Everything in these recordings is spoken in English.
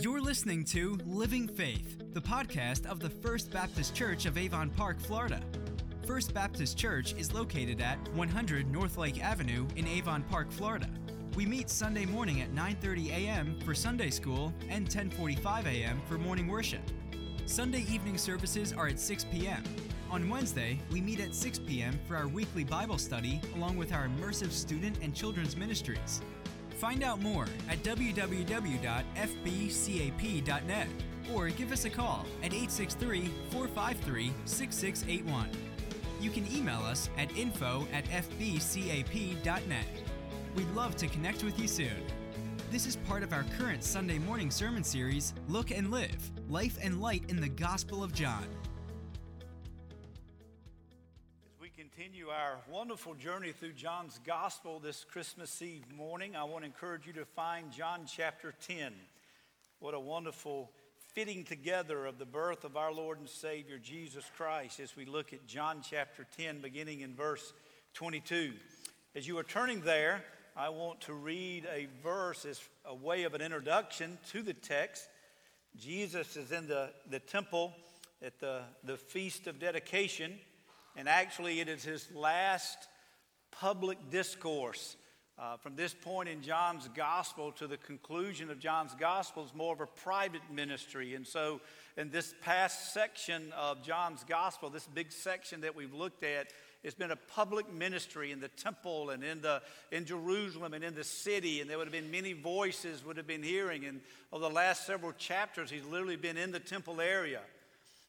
You're listening to Living Faith, the podcast of the First Baptist Church of Avon Park, Florida. First Baptist Church is located at 100 North Lake Avenue in Avon Park, Florida. We meet Sunday morning at 9:30 a.m. for Sunday school and 10:45 a.m. for morning worship. Sunday evening services are at 6 p.m. On Wednesday, we meet at 6 p.m. for our weekly Bible study along with our immersive student and children's ministries. Find out more at www.fbcap.net or give us a call at 863 453 6681. You can email us at info at fbcap.net. We'd love to connect with you soon. This is part of our current Sunday morning sermon series, Look and Live Life and Light in the Gospel of John. Continue our wonderful journey through John's Gospel this Christmas Eve morning, I want to encourage you to find John chapter 10. What a wonderful fitting together of the birth of our Lord and Savior Jesus Christ as we look at John chapter 10, beginning in verse 22. As you are turning there, I want to read a verse as a way of an introduction to the text. Jesus is in the, the temple at the, the Feast of Dedication. And actually, it is his last public discourse. Uh, from this point in John's gospel to the conclusion of John's gospel is more of a private ministry. And so, in this past section of John's gospel, this big section that we've looked at, it's been a public ministry in the temple and in, the, in Jerusalem and in the city. And there would have been many voices would have been hearing. And over the last several chapters, he's literally been in the temple area.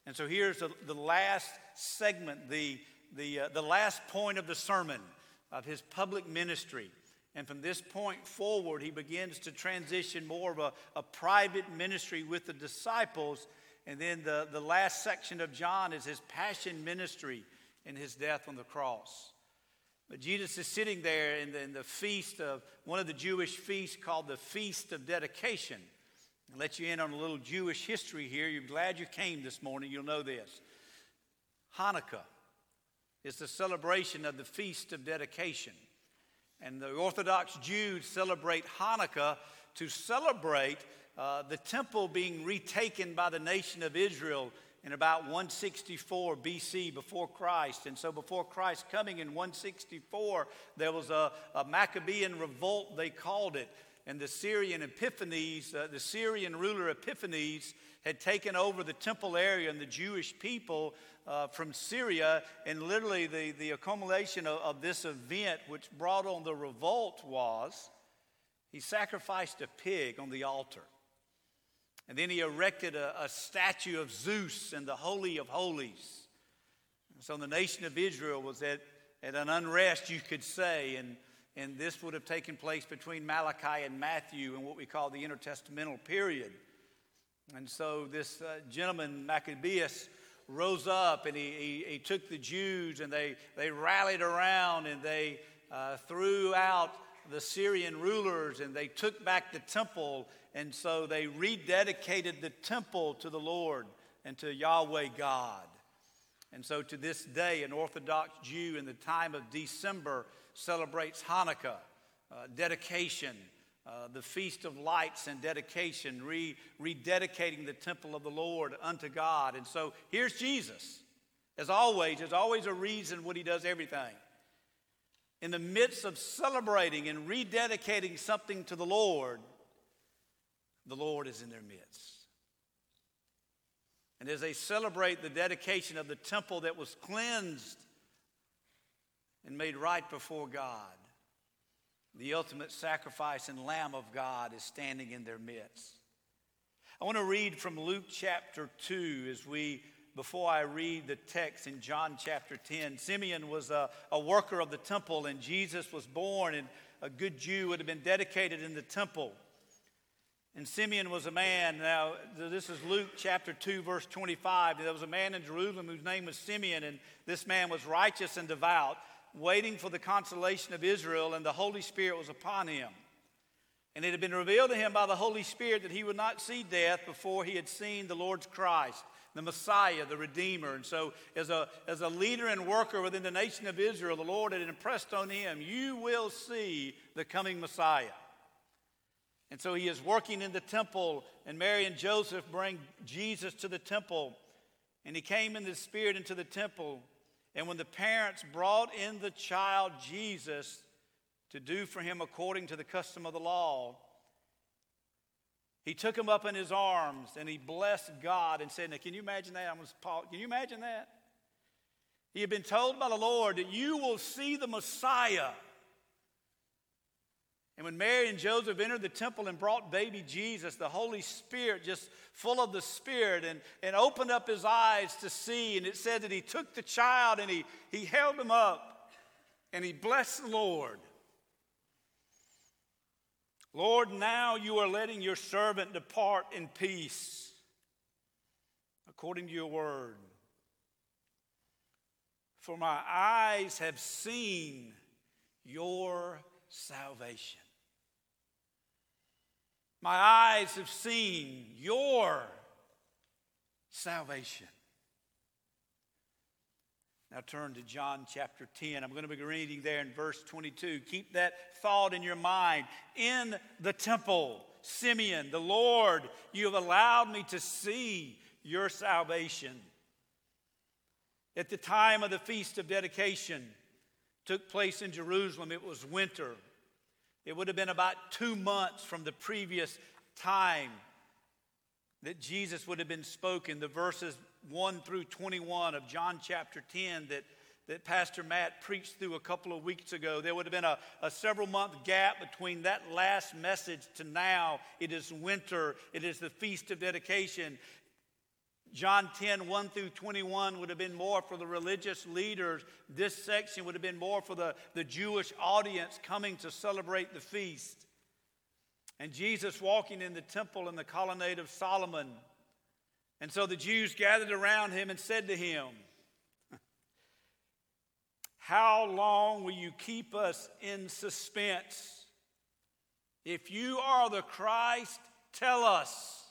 And so here's the, the last segment, the, the, uh, the last point of the sermon of his public ministry. And from this point forward, he begins to transition more of a, a private ministry with the disciples. And then the, the last section of John is his passion ministry and his death on the cross. But Jesus is sitting there in the, in the feast of one of the Jewish feasts called the Feast of Dedication. Let you in on a little Jewish history here. You're glad you came this morning. You'll know this. Hanukkah is the celebration of the Feast of Dedication. And the Orthodox Jews celebrate Hanukkah to celebrate uh, the temple being retaken by the nation of Israel in about 164 BC before Christ. And so, before Christ coming in 164, there was a, a Maccabean revolt, they called it, and the Syrian Epiphanes, uh, the Syrian ruler Epiphanes, had taken over the temple area and the Jewish people uh, from Syria. And literally, the, the accumulation of, of this event, which brought on the revolt, was he sacrificed a pig on the altar. And then he erected a, a statue of Zeus in the Holy of Holies. And so the nation of Israel was at, at an unrest, you could say. And and this would have taken place between Malachi and Matthew in what we call the intertestamental period. And so this uh, gentleman, Maccabeus, rose up and he, he, he, took the Jews and they, they rallied around and they uh, threw out the Syrian rulers and they took back the temple. And so they rededicated the temple to the Lord and to Yahweh God. And so to this day, an Orthodox Jew in the time of December celebrates Hanukkah, uh, dedication, uh, the Feast of Lights and dedication, re- rededicating the temple of the Lord unto God. And so here's Jesus. As always, there's always a reason when he does everything. In the midst of celebrating and rededicating something to the Lord, the Lord is in their midst. And as they celebrate the dedication of the temple that was cleansed and made right before God. The ultimate sacrifice and Lamb of God is standing in their midst. I want to read from Luke chapter 2 as we, before I read the text in John chapter 10. Simeon was a, a worker of the temple, and Jesus was born, and a good Jew would have been dedicated in the temple. And Simeon was a man. Now, this is Luke chapter 2, verse 25. There was a man in Jerusalem whose name was Simeon, and this man was righteous and devout waiting for the consolation of Israel, and the Holy Spirit was upon him. And it had been revealed to him by the Holy Spirit that he would not see death before he had seen the Lord's Christ, the Messiah, the Redeemer. And so, as a, as a leader and worker within the nation of Israel, the Lord had impressed on him, You will see the coming Messiah. And so he is working in the temple, and Mary and Joseph bring Jesus to the temple. And he came in the spirit into the temple. And when the parents brought in the child Jesus to do for him according to the custom of the law, he took him up in his arms and he blessed God and said, Now, can you imagine that? I'm Paul, can you imagine that? He had been told by the Lord that you will see the Messiah and when Mary and Joseph entered the temple and brought baby Jesus, the Holy Spirit, just full of the Spirit, and, and opened up his eyes to see. And it said that he took the child and he, he held him up and he blessed the Lord. Lord, now you are letting your servant depart in peace according to your word. For my eyes have seen your salvation. My eyes have seen your salvation. Now turn to John chapter 10. I'm going to be reading there in verse 22. Keep that thought in your mind. In the temple, Simeon, the Lord, you have allowed me to see your salvation. At the time of the feast of dedication, took place in Jerusalem. It was winter. It would have been about two months from the previous time that Jesus would have been spoken. The verses 1 through 21 of John chapter 10 that, that Pastor Matt preached through a couple of weeks ago. There would have been a, a several month gap between that last message to now. It is winter, it is the Feast of Dedication. John 10, 1 through 21 would have been more for the religious leaders. This section would have been more for the, the Jewish audience coming to celebrate the feast. And Jesus walking in the temple in the colonnade of Solomon. And so the Jews gathered around him and said to him, How long will you keep us in suspense? If you are the Christ, tell us.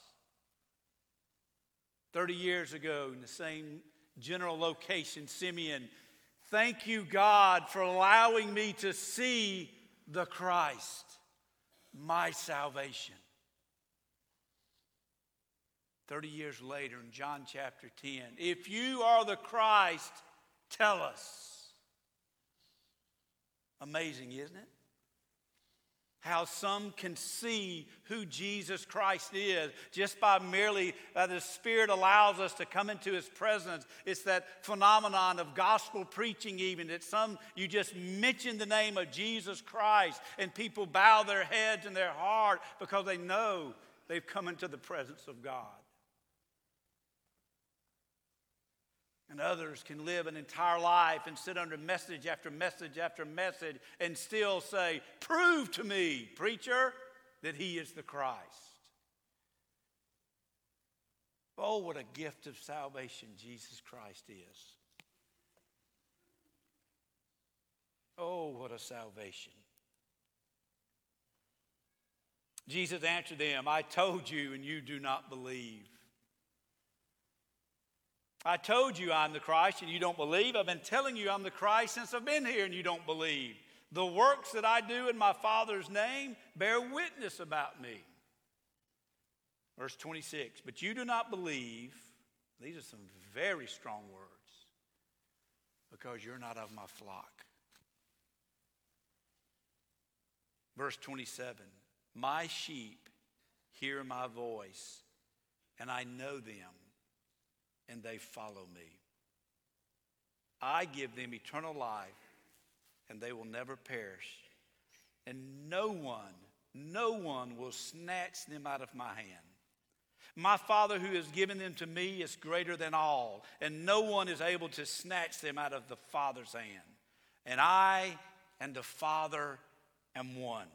30 years ago in the same general location, Simeon. Thank you, God, for allowing me to see the Christ, my salvation. 30 years later in John chapter 10, if you are the Christ, tell us. Amazing, isn't it? How some can see who Jesus Christ is just by merely uh, the Spirit allows us to come into His presence. It's that phenomenon of gospel preaching, even that some you just mention the name of Jesus Christ and people bow their heads and their heart because they know they've come into the presence of God. And others can live an entire life and sit under message after message after message and still say, Prove to me, preacher, that he is the Christ. Oh, what a gift of salvation Jesus Christ is. Oh, what a salvation. Jesus answered them, I told you, and you do not believe. I told you I'm the Christ and you don't believe. I've been telling you I'm the Christ since I've been here and you don't believe. The works that I do in my Father's name bear witness about me. Verse 26 But you do not believe. These are some very strong words because you're not of my flock. Verse 27 My sheep hear my voice, and I know them and they follow me. I give them eternal life, and they will never perish. And no one, no one will snatch them out of my hand. My Father who has given them to me is greater than all, and no one is able to snatch them out of the Father's hand. And I and the Father am one.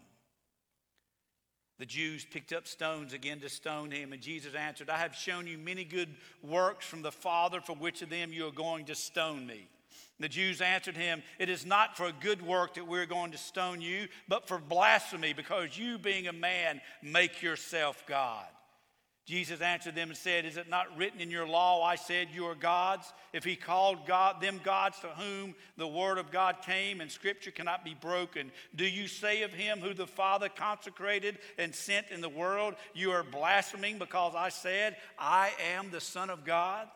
The Jews picked up stones again to stone him, and Jesus answered, I have shown you many good works from the Father, for which of them you are going to stone me? The Jews answered him, It is not for a good work that we're going to stone you, but for blasphemy, because you, being a man, make yourself God. Jesus answered them and said, Is it not written in your law, I said you are gods? If he called God, them gods to whom the word of God came and scripture cannot be broken, do you say of him who the Father consecrated and sent in the world, You are blaspheming because I said, I am the Son of God?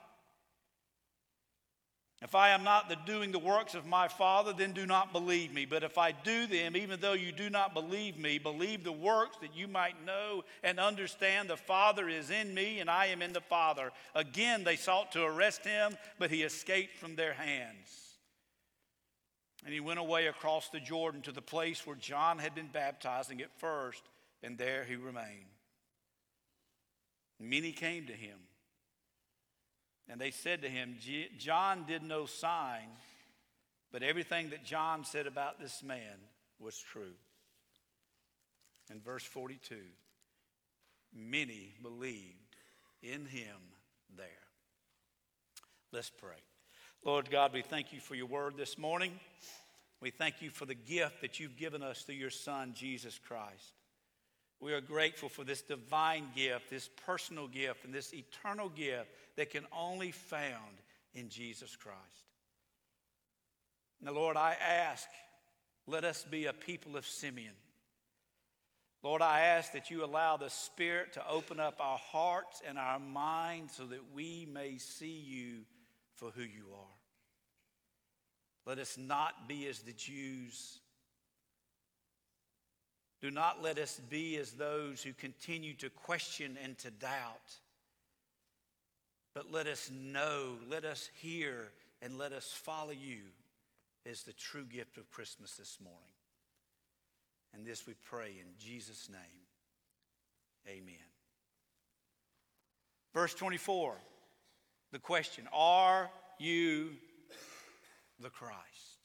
If I am not the doing the works of my Father, then do not believe me. But if I do them, even though you do not believe me, believe the works that you might know and understand the Father is in me and I am in the Father. Again, they sought to arrest him, but he escaped from their hands. And he went away across the Jordan to the place where John had been baptizing at first, and there he remained. Many came to him and they said to him, John did no sign, but everything that John said about this man was true. In verse 42, many believed in him there. Let's pray. Lord God, we thank you for your word this morning. We thank you for the gift that you've given us through your Son, Jesus Christ. We are grateful for this divine gift, this personal gift, and this eternal gift that can only found in Jesus Christ. Now, Lord, I ask, let us be a people of Simeon. Lord, I ask that you allow the Spirit to open up our hearts and our minds so that we may see you for who you are. Let us not be as the Jews do not let us be as those who continue to question and to doubt. But let us know, let us hear, and let us follow you as the true gift of Christmas this morning. And this we pray in Jesus' name. Amen. Verse 24, the question Are you the Christ?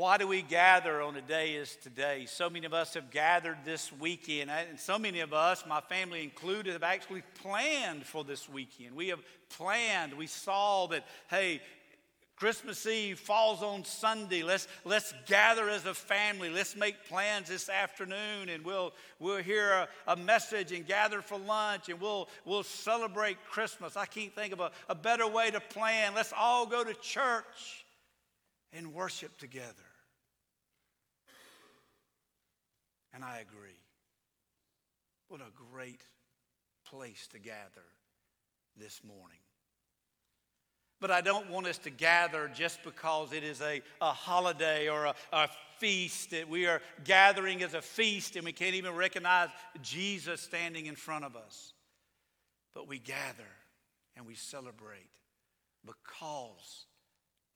Why do we gather on a day as today? So many of us have gathered this weekend, and so many of us, my family included, have actually planned for this weekend. We have planned. We saw that, hey, Christmas Eve falls on Sunday. Let's, let's gather as a family. Let's make plans this afternoon, and we'll, we'll hear a, a message and gather for lunch, and we'll, we'll celebrate Christmas. I can't think of a, a better way to plan. Let's all go to church and worship together. And I agree. What a great place to gather this morning. But I don't want us to gather just because it is a, a holiday or a, a feast, that we are gathering as a feast and we can't even recognize Jesus standing in front of us. But we gather and we celebrate because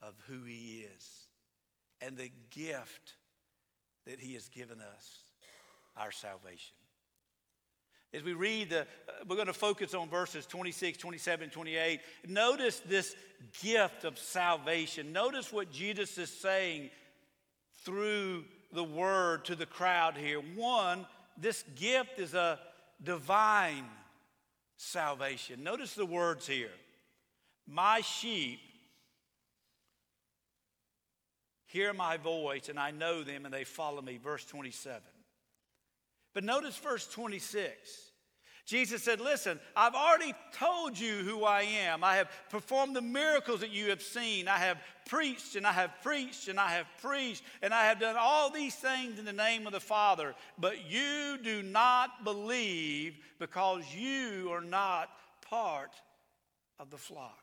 of who He is and the gift that He has given us our salvation. As we read, the, uh, we're going to focus on verses 26, 27, 28. Notice this gift of salvation. Notice what Jesus is saying through the word to the crowd here. One, this gift is a divine salvation. Notice the words here My sheep hear my voice, and I know them, and they follow me. Verse 27. But notice verse 26. Jesus said, Listen, I've already told you who I am. I have performed the miracles that you have seen. I have preached and I have preached and I have preached and I have done all these things in the name of the Father. But you do not believe because you are not part of the flock.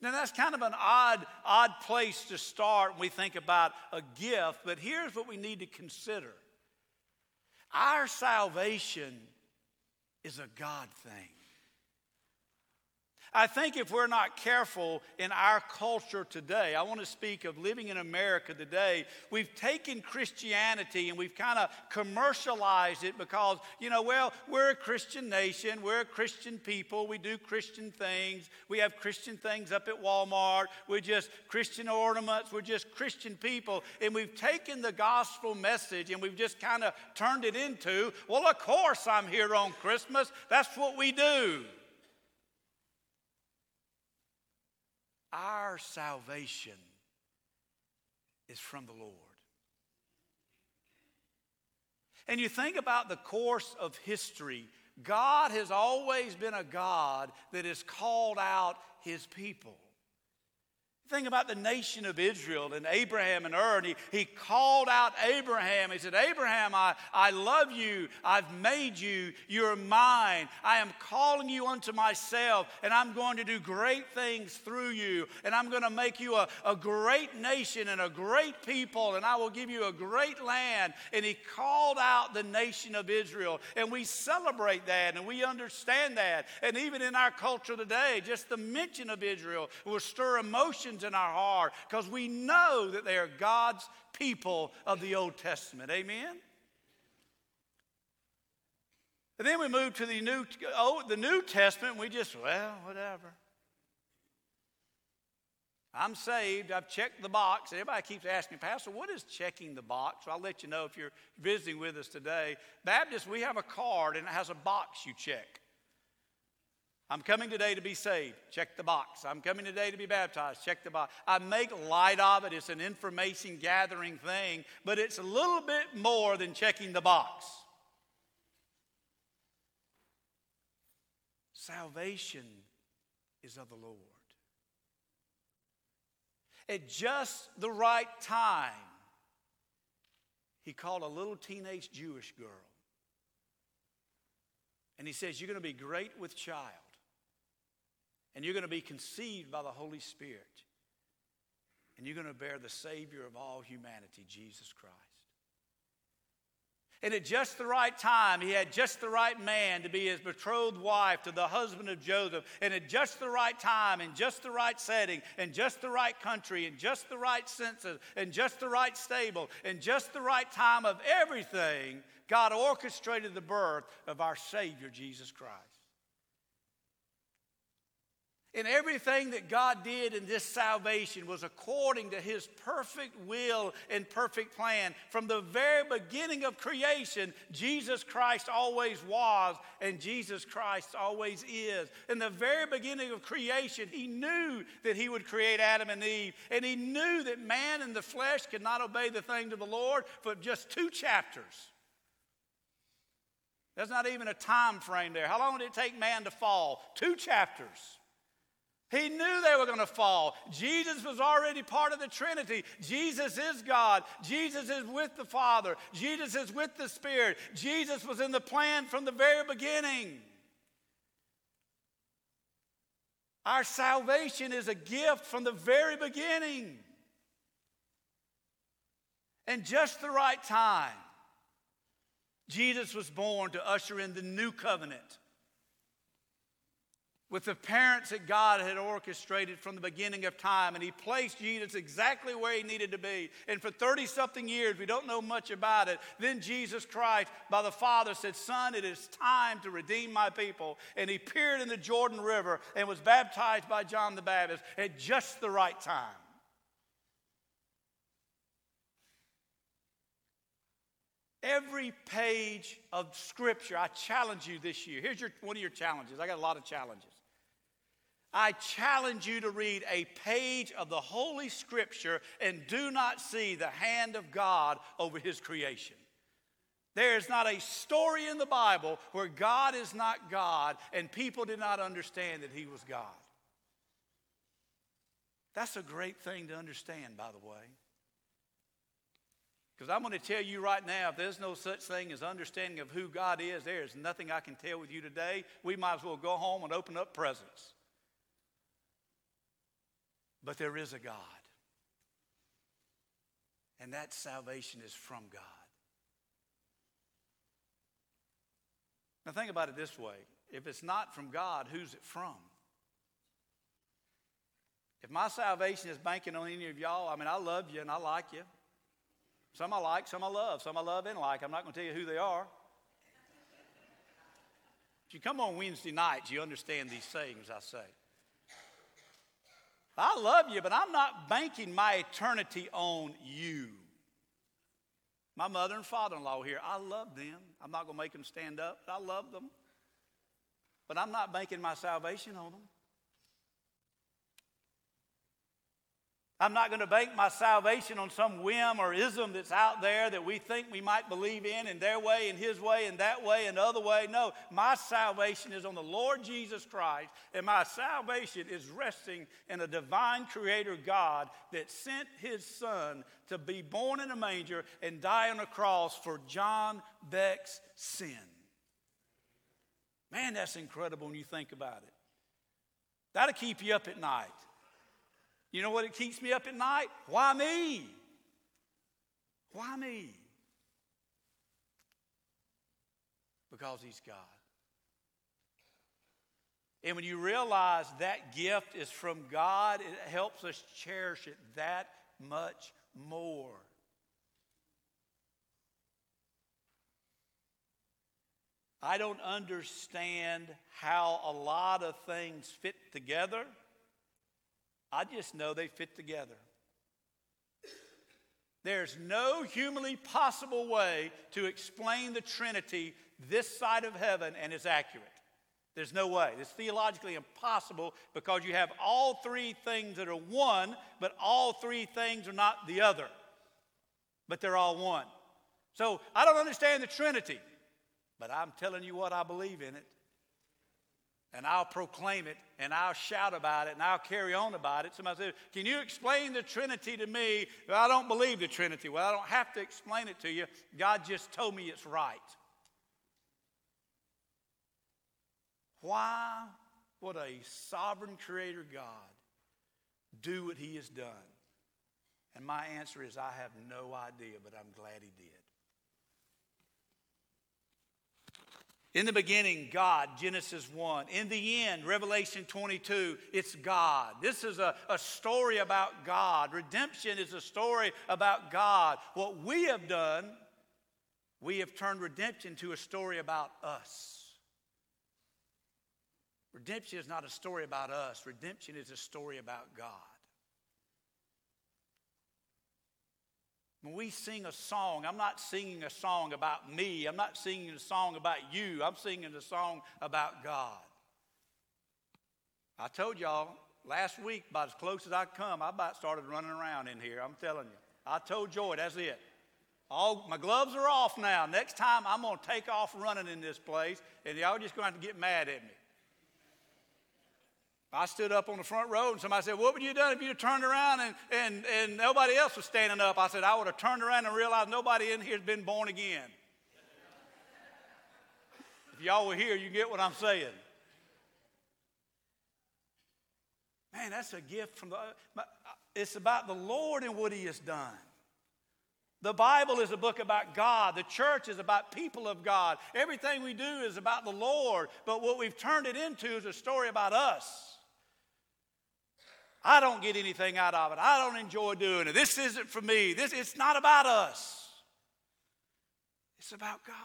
Now, that's kind of an odd, odd place to start when we think about a gift, but here's what we need to consider our salvation is a God thing. I think if we're not careful in our culture today, I want to speak of living in America today, we've taken Christianity and we've kind of commercialized it because, you know, well, we're a Christian nation, we're a Christian people, we do Christian things, we have Christian things up at Walmart, we're just Christian ornaments, we're just Christian people, and we've taken the gospel message and we've just kind of turned it into, well, of course I'm here on Christmas, that's what we do. Our salvation is from the Lord. And you think about the course of history, God has always been a God that has called out his people. Think about the nation of Israel and Abraham and Ur. And he, he called out Abraham. He said, Abraham, I, I love you. I've made you. You're mine. I am calling you unto myself, and I'm going to do great things through you. And I'm going to make you a, a great nation and a great people, and I will give you a great land. And he called out the nation of Israel. And we celebrate that and we understand that. And even in our culture today, just the mention of Israel will stir emotions in our heart because we know that they are God's people of the Old Testament. Amen? And then we move to the New, oh, the New Testament, we just, well, whatever. I'm saved. I've checked the box. Everybody keeps asking Pastor, what is checking the box? I'll let you know if you're visiting with us today. Baptist, we have a card and it has a box you check. I'm coming today to be saved. Check the box. I'm coming today to be baptized. Check the box. I make light of it. It's an information gathering thing, but it's a little bit more than checking the box. Salvation is of the Lord. At just the right time, he called a little teenage Jewish girl. And he says, You're going to be great with child and you're going to be conceived by the Holy Spirit. And you're going to bear the Savior of all humanity, Jesus Christ. And at just the right time, he had just the right man to be his betrothed wife to the husband of Joseph. And at just the right time, in just the right setting, in just the right country, in just the right senses, in just the right stable, in just the right time of everything, God orchestrated the birth of our Savior, Jesus Christ. And everything that God did in this salvation was according to his perfect will and perfect plan. From the very beginning of creation, Jesus Christ always was, and Jesus Christ always is. In the very beginning of creation, he knew that he would create Adam and Eve, and he knew that man in the flesh could not obey the things of the Lord for just two chapters. There's not even a time frame there. How long did it take man to fall? Two chapters. He knew they were going to fall. Jesus was already part of the Trinity. Jesus is God. Jesus is with the Father. Jesus is with the Spirit. Jesus was in the plan from the very beginning. Our salvation is a gift from the very beginning. And just the right time, Jesus was born to usher in the new covenant with the parents that God had orchestrated from the beginning of time. And He placed Jesus exactly where He needed to be. And for 30 something years, we don't know much about it. Then Jesus Christ, by the Father, said, Son, it is time to redeem my people. And He appeared in the Jordan River and was baptized by John the Baptist at just the right time. Every page of Scripture, I challenge you this year. Here's your, one of your challenges. I got a lot of challenges. I challenge you to read a page of the Holy Scripture and do not see the hand of God over His creation. There is not a story in the Bible where God is not God and people did not understand that He was God. That's a great thing to understand, by the way. Because I'm going to tell you right now, if there's no such thing as understanding of who God is, there is nothing I can tell with you today. We might as well go home and open up presents. But there is a God. And that salvation is from God. Now, think about it this way if it's not from God, who's it from? If my salvation is banking on any of y'all, I mean, I love you and I like you. Some I like, some I love, some I love and like. I'm not going to tell you who they are. If you come on Wednesday nights, you understand these sayings I say. I love you, but I'm not banking my eternity on you. My mother and father in law here, I love them. I'm not going to make them stand up, I love them. But I'm not banking my salvation on them. I'm not going to bank my salvation on some whim or ism that's out there that we think we might believe in, in their way, in his way, in that way, and other way. No, my salvation is on the Lord Jesus Christ, and my salvation is resting in a divine creator God that sent his son to be born in a manger and die on a cross for John Beck's sin. Man, that's incredible when you think about it. That'll keep you up at night. You know what it keeps me up at night? Why me? Why me? Because He's God. And when you realize that gift is from God, it helps us cherish it that much more. I don't understand how a lot of things fit together. I just know they fit together. There's no humanly possible way to explain the Trinity this side of heaven and it's accurate. There's no way. It's theologically impossible because you have all three things that are one, but all three things are not the other. But they're all one. So I don't understand the Trinity, but I'm telling you what I believe in it and I'll proclaim it and I'll shout about it and I'll carry on about it. Somebody said, Can you explain the Trinity to me? Well, I don't believe the Trinity. Well, I don't have to explain it to you. God just told me it's right. Why would a sovereign creator God do what he has done? And my answer is I have no idea, but I'm glad he did. In the beginning, God, Genesis 1. In the end, Revelation 22, it's God. This is a, a story about God. Redemption is a story about God. What we have done, we have turned redemption to a story about us. Redemption is not a story about us, redemption is a story about God. When we sing a song, I'm not singing a song about me. I'm not singing a song about you. I'm singing a song about God. I told y'all last week, about as close as I come, I about started running around in here. I'm telling you. I told Joy, that's it. All my gloves are off now. Next time I'm going to take off running in this place, and y'all just going to have to get mad at me. I stood up on the front row and somebody said, What would you have done if you had turned around and, and, and nobody else was standing up? I said, I would have turned around and realized nobody in here has been born again. if y'all were here, you get what I'm saying. Man, that's a gift from the. It's about the Lord and what He has done. The Bible is a book about God. The church is about people of God. Everything we do is about the Lord. But what we've turned it into is a story about us. I don't get anything out of it. I don't enjoy doing it. This isn't for me. This it's not about us. It's about God.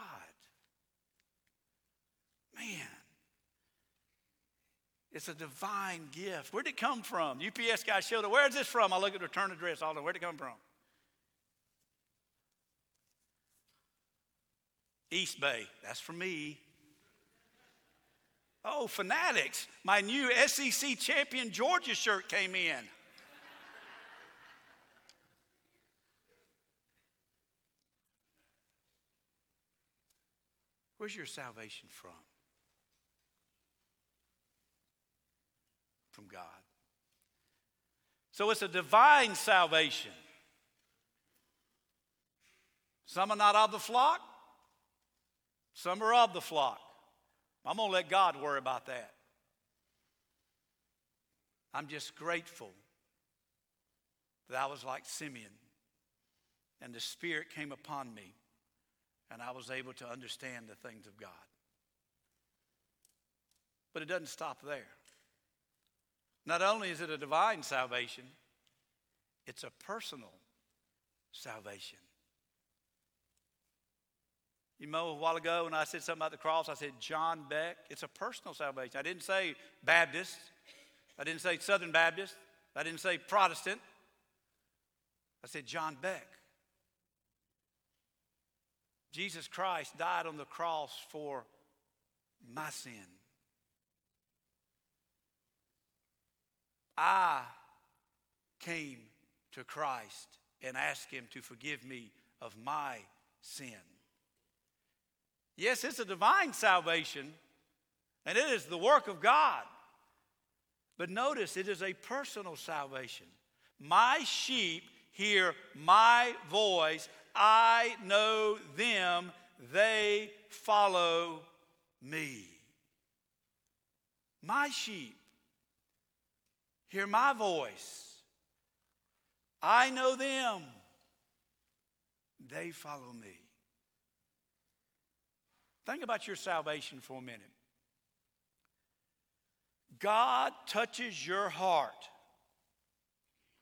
Man. It's a divine gift. Where'd it come from? UPS guy showed it. Where's this from? I look at the return address. I know where'd it come from? East Bay. That's for me. Oh, fanatics. My new SEC champion Georgia shirt came in. Where's your salvation from? From God. So it's a divine salvation. Some are not of the flock, some are of the flock. I'm going to let God worry about that. I'm just grateful that I was like Simeon and the Spirit came upon me and I was able to understand the things of God. But it doesn't stop there. Not only is it a divine salvation, it's a personal salvation. You know, a while ago when I said something about the cross, I said John Beck. It's a personal salvation. I didn't say Baptist. I didn't say Southern Baptist. I didn't say Protestant. I said John Beck. Jesus Christ died on the cross for my sin. I came to Christ and asked Him to forgive me of my sin. Yes, it's a divine salvation, and it is the work of God. But notice it is a personal salvation. My sheep hear my voice. I know them. They follow me. My sheep hear my voice. I know them. They follow me. Think about your salvation for a minute. God touches your heart.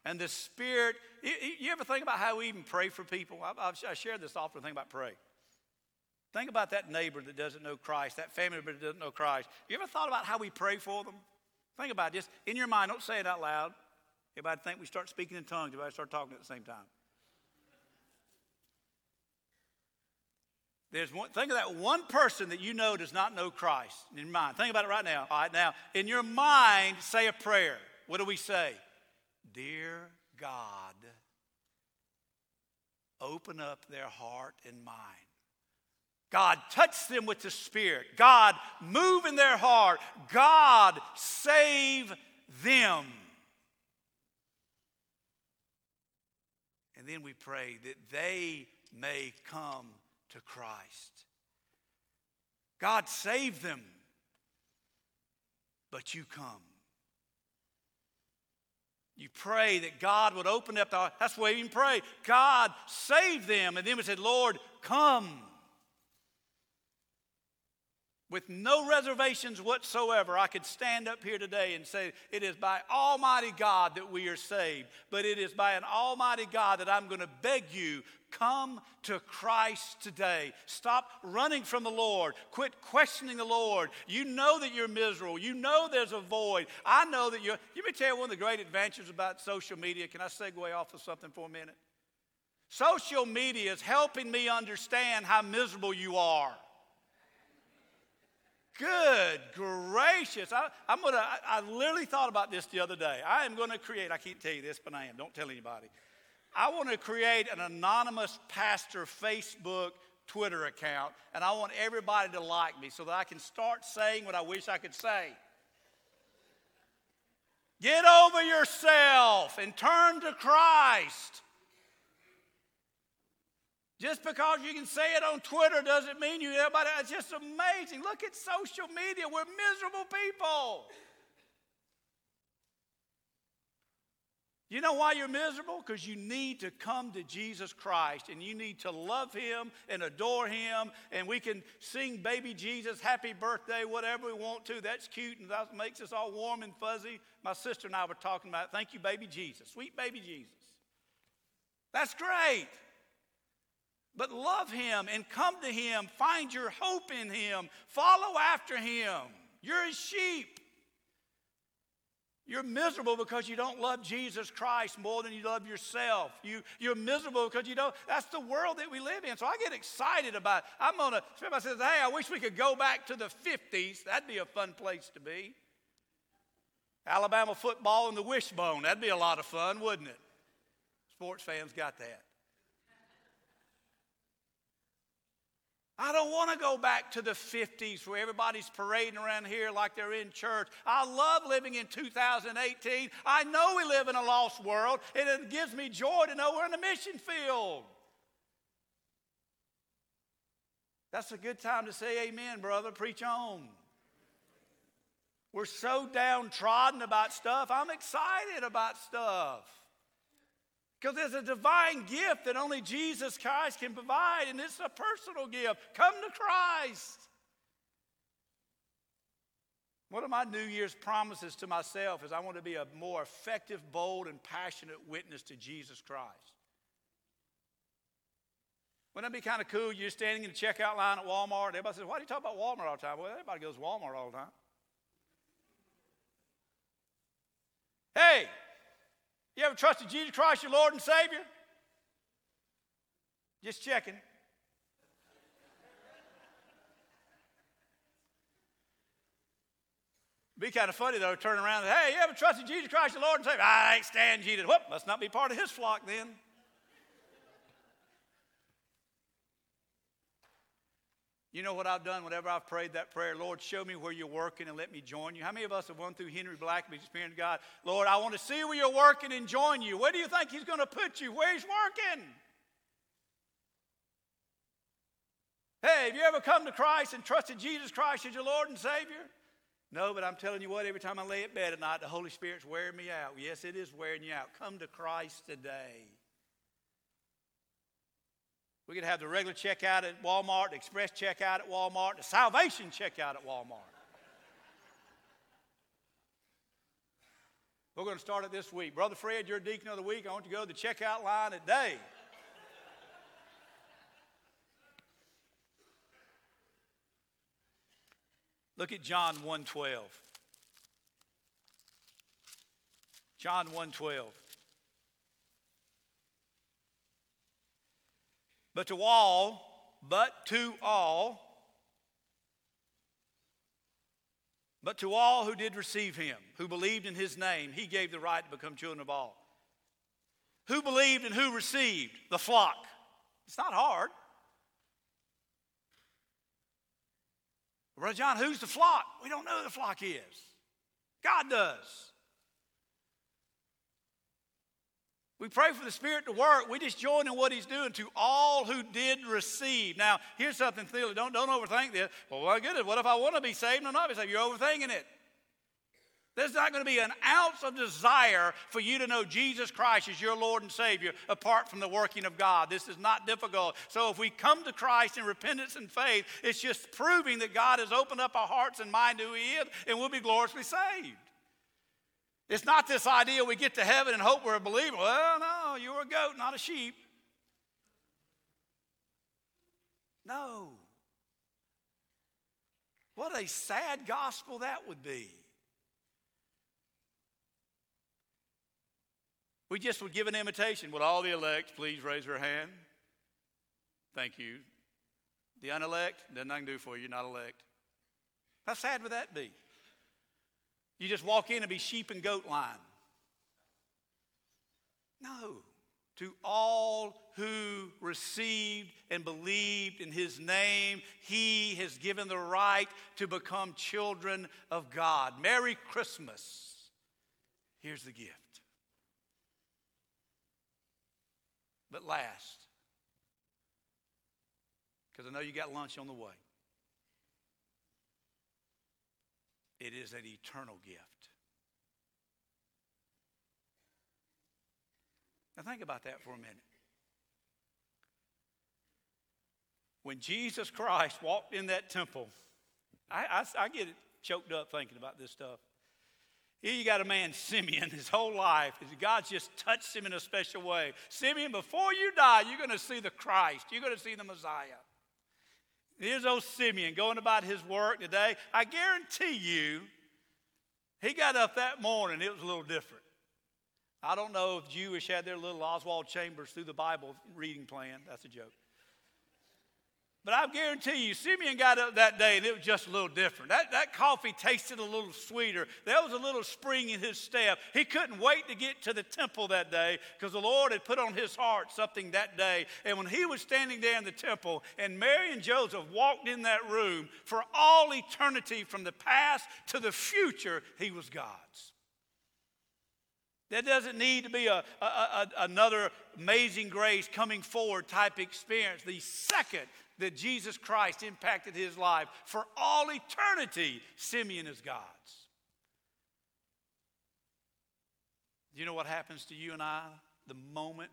And the Spirit, you, ever think about how we even pray for people? I've, I shared this often, think about pray. Think about that neighbor that doesn't know Christ, that family member that doesn't know Christ. You ever thought about how we pray for them? Think about this in your mind. Don't say it out loud. Everybody think we start speaking in tongues. Everybody start talking at the same time. There's one, think of that one person that you know does not know Christ in your mind. Think about it right now. All right, now, in your mind, say a prayer. What do we say? Dear God, open up their heart and mind. God, touch them with the Spirit. God, move in their heart. God, save them. And then we pray that they may come to Christ. God save them, but you come. You pray that God would open up the that's why we even pray. God save them. And then we said, Lord, come with no reservations whatsoever, I could stand up here today and say, It is by Almighty God that we are saved. But it is by an Almighty God that I'm going to beg you, come to Christ today. Stop running from the Lord. Quit questioning the Lord. You know that you're miserable. You know there's a void. I know that you're. Let me tell you one of the great advantages about social media. Can I segue off of something for a minute? Social media is helping me understand how miserable you are. Good gracious. I, am gonna, I, I literally thought about this the other day. I am going to create, I can't tell you this, but I am. Don't tell anybody. I want to create an anonymous pastor Facebook Twitter account, and I want everybody to like me so that I can start saying what I wish I could say. Get over yourself and turn to Christ. Just because you can say it on Twitter doesn't mean you everybody. It's just amazing. Look at social media. We're miserable people. You know why you're miserable? Because you need to come to Jesus Christ and you need to love Him and adore Him. And we can sing Baby Jesus, Happy Birthday, whatever we want to. That's cute and that makes us all warm and fuzzy. My sister and I were talking about, it. thank you, Baby Jesus, sweet Baby Jesus. That's great. But love him and come to him. Find your hope in him. Follow after him. You're his sheep. You're miserable because you don't love Jesus Christ more than you love yourself. You, you're miserable because you don't. That's the world that we live in. So I get excited about. I'm gonna. Somebody says, "Hey, I wish we could go back to the '50s. That'd be a fun place to be." Alabama football and the wishbone. That'd be a lot of fun, wouldn't it? Sports fans got that. I don't want to go back to the 50s where everybody's parading around here like they're in church. I love living in 2018. I know we live in a lost world, and it gives me joy to know we're in a mission field. That's a good time to say amen, brother. Preach on. We're so downtrodden about stuff. I'm excited about stuff. Because there's a divine gift that only Jesus Christ can provide, and it's a personal gift. Come to Christ. One of my New Year's promises to myself is I want to be a more effective, bold, and passionate witness to Jesus Christ. Wouldn't that be kind of cool? You're standing in the checkout line at Walmart, and everybody says, Why do you talk about Walmart all the time? Well, everybody goes Walmart all the time. Hey, you ever trusted Jesus Christ, your Lord and Savior? Just checking. Be kind of funny though, turn around and say, hey, you ever trusted Jesus Christ your Lord and say, I ain't stand Jesus. Whoop, must not be part of his flock then. You know what I've done whenever I've prayed that prayer? Lord, show me where you're working and let me join you. How many of us have went through Henry Blackaby's experience God? Lord, I want to see where you're working and join you. Where do you think he's going to put you? Where he's working? Hey, have you ever come to Christ and trusted Jesus Christ as your Lord and Savior? No, but I'm telling you what, every time I lay at bed at night, the Holy Spirit's wearing me out. Yes, it is wearing you out. Come to Christ today. We could have the regular checkout at Walmart, the express checkout at Walmart, the salvation checkout at Walmart. We're going to start it this week. Brother Fred, you're deacon of the week. I want you to go to the checkout line today. Look at John 1:12. John 1:12. But to all, but to all, but to all who did receive him, who believed in his name, he gave the right to become children of all. Who believed and who received? The flock. It's not hard. Brother John, who's the flock? We don't know who the flock is. God does. We pray for the Spirit to work. We just join in what He's doing to all who did receive. Now, here's something, Thielen. Don't, don't overthink this. Well, my goodness, what if I want to be saved and not be saved? You're overthinking it. There's not going to be an ounce of desire for you to know Jesus Christ as your Lord and Savior apart from the working of God. This is not difficult. So if we come to Christ in repentance and faith, it's just proving that God has opened up our hearts and mind to who He is, and we'll be gloriously saved. It's not this idea we get to heaven and hope we're a believer. Well, no, you're a goat, not a sheep. No. What a sad gospel that would be. We just would give an invitation. Would all the elect please raise their hand? Thank you. The unelect, nothing I can do for you, you're not elect. How sad would that be? You just walk in and be sheep and goat line. No. To all who received and believed in his name, he has given the right to become children of God. Merry Christmas. Here's the gift. But last, because I know you got lunch on the way. It is an eternal gift. Now, think about that for a minute. When Jesus Christ walked in that temple, I, I, I get choked up thinking about this stuff. Here you got a man, Simeon, his whole life. God's just touched him in a special way. Simeon, before you die, you're going to see the Christ. You're going to see the Messiah. Here's old Simeon going about his work today. I guarantee you, he got up that morning, it was a little different. I don't know if Jewish had their little Oswald Chambers through the Bible reading plan. That's a joke. But I guarantee you, Simeon got up that day and it was just a little different. That, that coffee tasted a little sweeter. There was a little spring in his step. He couldn't wait to get to the temple that day because the Lord had put on his heart something that day. And when he was standing there in the temple and Mary and Joseph walked in that room, for all eternity from the past to the future, he was God's. That doesn't need to be a, a, a, another amazing grace coming forward type experience. The second that Jesus Christ impacted his life. For all eternity, Simeon is God's. Do you know what happens to you and I the moment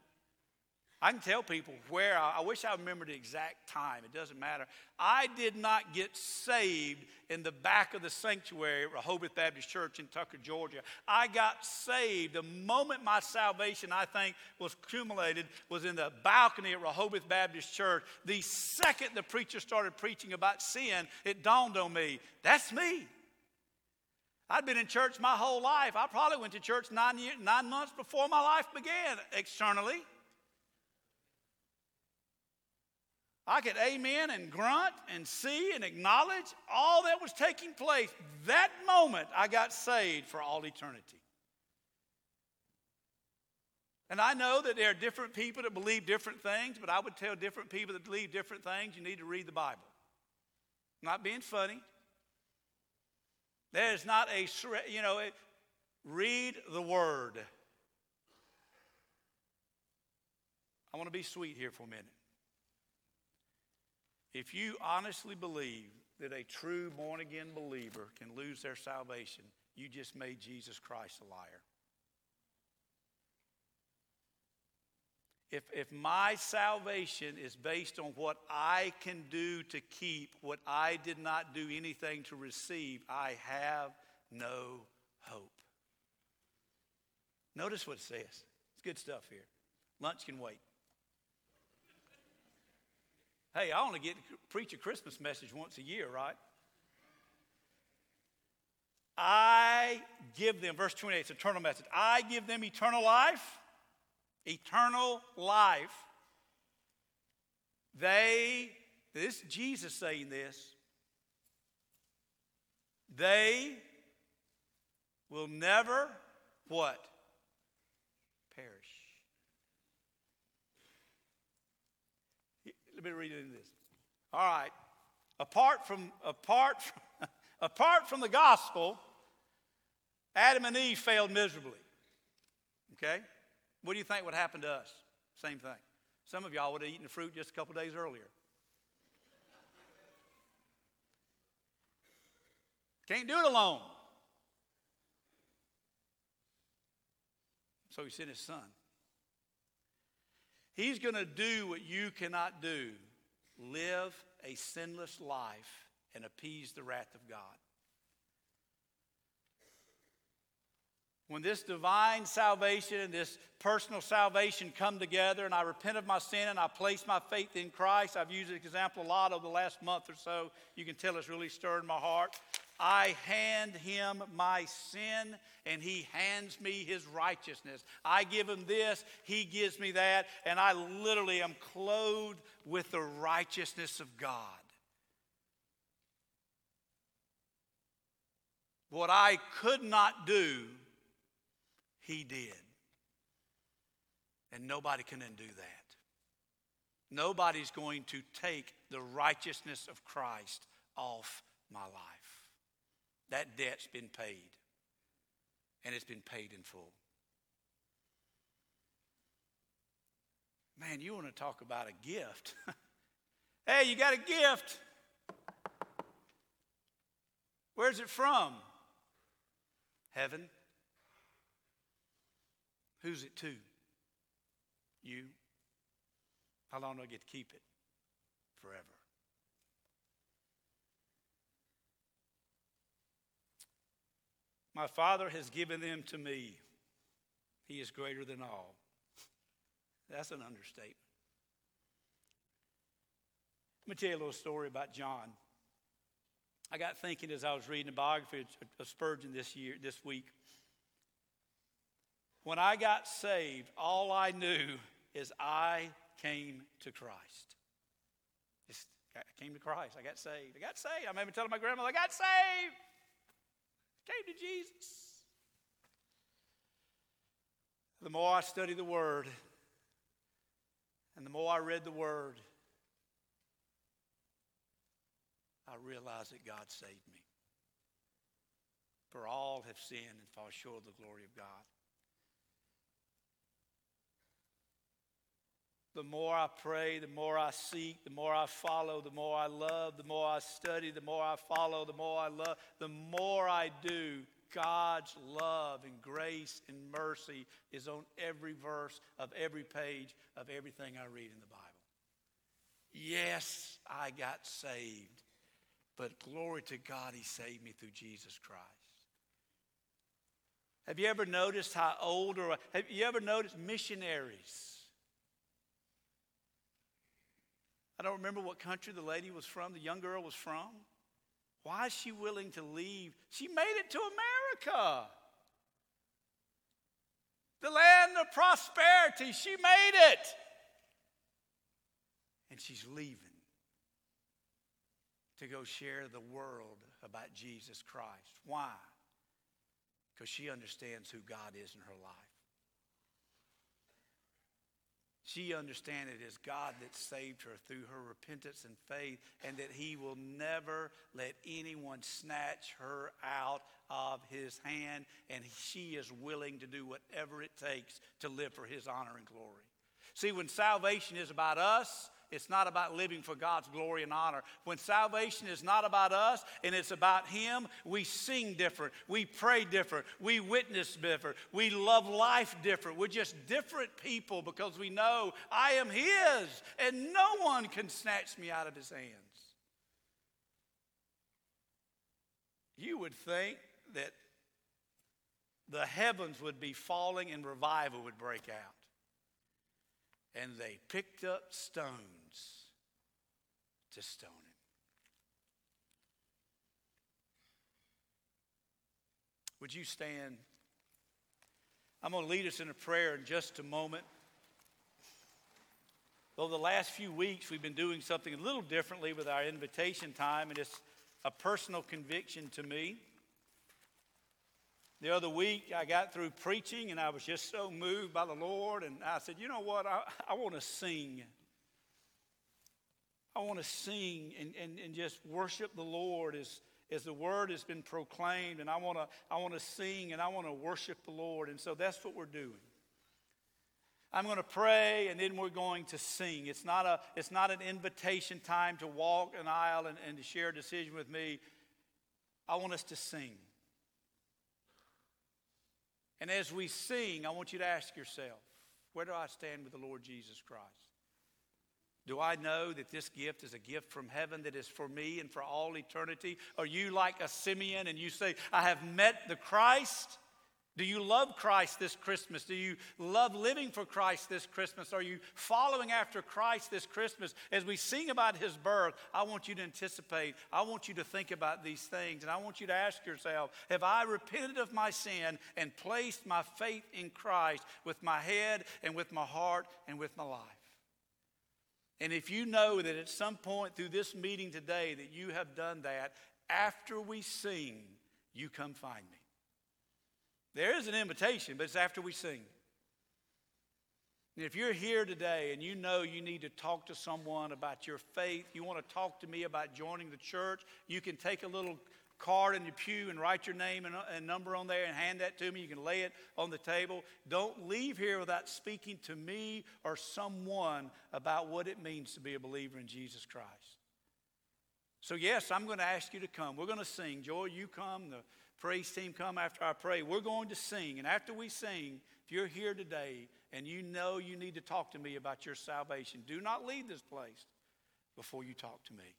I can tell people where, I, I, wish I remembered the exact time. It doesn't matter. I did not get saved in the back of the sanctuary at Rehoboth Baptist Church in Tucker, Georgia. I got saved the moment my salvation, I think, was accumulated, was in the balcony at Rehoboth Baptist Church. The second the preacher started preaching about sin, it dawned on me that's me. I'd been in church my whole life. I probably went to church nine, years, nine months before my life began externally. I could amen and grunt and see and acknowledge all that was taking place. That moment, I got saved for all eternity. And I know that there are different people that believe different things, but I would tell different people that believe different things, you need to read the Bible. not being funny. There is not a, you know, read the Word. I want to be sweet here for a minute. If you honestly believe that a true born again believer can lose their salvation, you just made Jesus Christ a liar. If, if my salvation is based on what I can do to keep what I did not do anything to receive, I have no hope. Notice what it says. It's good stuff here. Lunch can wait. Hey, I only get to preach a Christmas message once a year, right? I give them, verse 28, it's eternal message. I give them eternal life eternal life, they, this Jesus saying this, they will never what? Perish. Let me read it in this. All right. Apart from apart from, apart from the gospel, Adam and Eve failed miserably. Okay? What do you think would happen to us? Same thing. Some of y'all would have eaten the fruit just a couple days earlier. Can't do it alone. So he sent his son. He's going to do what you cannot do live a sinless life and appease the wrath of God. When this divine salvation and this personal salvation come together, and I repent of my sin and I place my faith in Christ, I've used this example a lot over the last month or so. You can tell it's really stirred my heart. I hand him my sin, and he hands me his righteousness. I give him this, he gives me that, and I literally am clothed with the righteousness of God. What I could not do he did. And nobody can undo that. Nobody's going to take the righteousness of Christ off my life. That debt's been paid, and it's been paid in full. Man, you want to talk about a gift? hey, you got a gift. Where's it from? Heaven. Who's it to? You. How long do I get to keep it? Forever. My Father has given them to me. He is greater than all. That's an understatement. Let me tell you a little story about John. I got thinking as I was reading the biography of Spurgeon this year, this week. When I got saved, all I knew is I came to Christ. Just, I came to Christ. I got saved. I got saved. I remember telling my grandmother, I got saved. Came to Jesus. The more I study the Word, and the more I read the Word, I realized that God saved me. For all have sinned and fall short of the glory of God. The more I pray, the more I seek, the more I follow, the more I love, the more I study, the more I follow, the more I love, the more I do, God's love and grace and mercy is on every verse of every page of everything I read in the Bible. Yes, I got saved, but glory to God, He saved me through Jesus Christ. Have you ever noticed how old or have you ever noticed missionaries? I don't remember what country the lady was from, the young girl was from. Why is she willing to leave? She made it to America. The land of prosperity. She made it. And she's leaving to go share the world about Jesus Christ. Why? Because she understands who God is in her life. She understands it is God that saved her through her repentance and faith, and that He will never let anyone snatch her out of His hand, and she is willing to do whatever it takes to live for His honor and glory. See, when salvation is about us, it's not about living for God's glory and honor. When salvation is not about us and it's about Him, we sing different. We pray different. We witness different. We love life different. We're just different people because we know I am His and no one can snatch me out of His hands. You would think that the heavens would be falling and revival would break out and they picked up stones to stone him. Would you stand? I'm going to lead us in a prayer in just a moment. Over the last few weeks, we've been doing something a little differently with our invitation time, and it's a personal conviction to me. The other week, I got through preaching and I was just so moved by the Lord. And I said, You know what? I, I want to sing. I want to sing and, and, and just worship the Lord as, as the word has been proclaimed. And I want to I want to sing and I want to worship the Lord. And so that's what we're doing. I'm going to pray and then we're going to sing. It's not, a, it's not an invitation time to walk an aisle and, and to share a decision with me. I want us to sing. And as we sing, I want you to ask yourself where do I stand with the Lord Jesus Christ? Do I know that this gift is a gift from heaven that is for me and for all eternity? Are you like a Simeon and you say, I have met the Christ? Do you love Christ this Christmas? Do you love living for Christ this Christmas? Are you following after Christ this Christmas? As we sing about his birth, I want you to anticipate, I want you to think about these things, and I want you to ask yourself Have I repented of my sin and placed my faith in Christ with my head and with my heart and with my life? And if you know that at some point through this meeting today that you have done that, after we sing, you come find me. There is an invitation, but it's after we sing. And if you're here today and you know you need to talk to someone about your faith, you want to talk to me about joining the church, you can take a little card in your pew and write your name and, uh, and number on there and hand that to me. You can lay it on the table. Don't leave here without speaking to me or someone about what it means to be a believer in Jesus Christ. So, yes, I'm going to ask you to come. We're going to sing. Joy, you come. The praise team come after I pray. We're going to sing. And after we sing, if you're here today and you know you need to talk to me about your salvation, do not leave this place before you talk to me.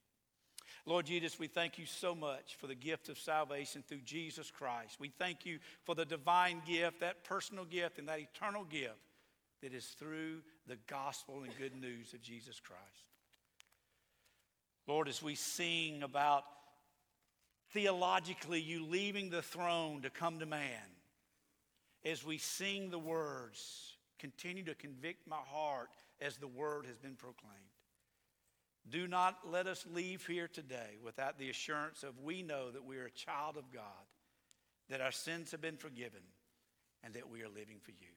Lord Jesus, we thank you so much for the gift of salvation through Jesus Christ. We thank you for the divine gift, that personal gift, and that eternal gift that is through the gospel and good news of Jesus Christ. Lord, as we sing about theologically you leaving the throne to come to man. As we sing the words, continue to convict my heart as the word has been proclaimed. Do not let us leave here today without the assurance of we know that we are a child of God, that our sins have been forgiven, and that we are living for you.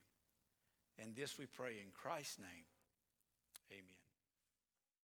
And this we pray in Christ's name. Amen.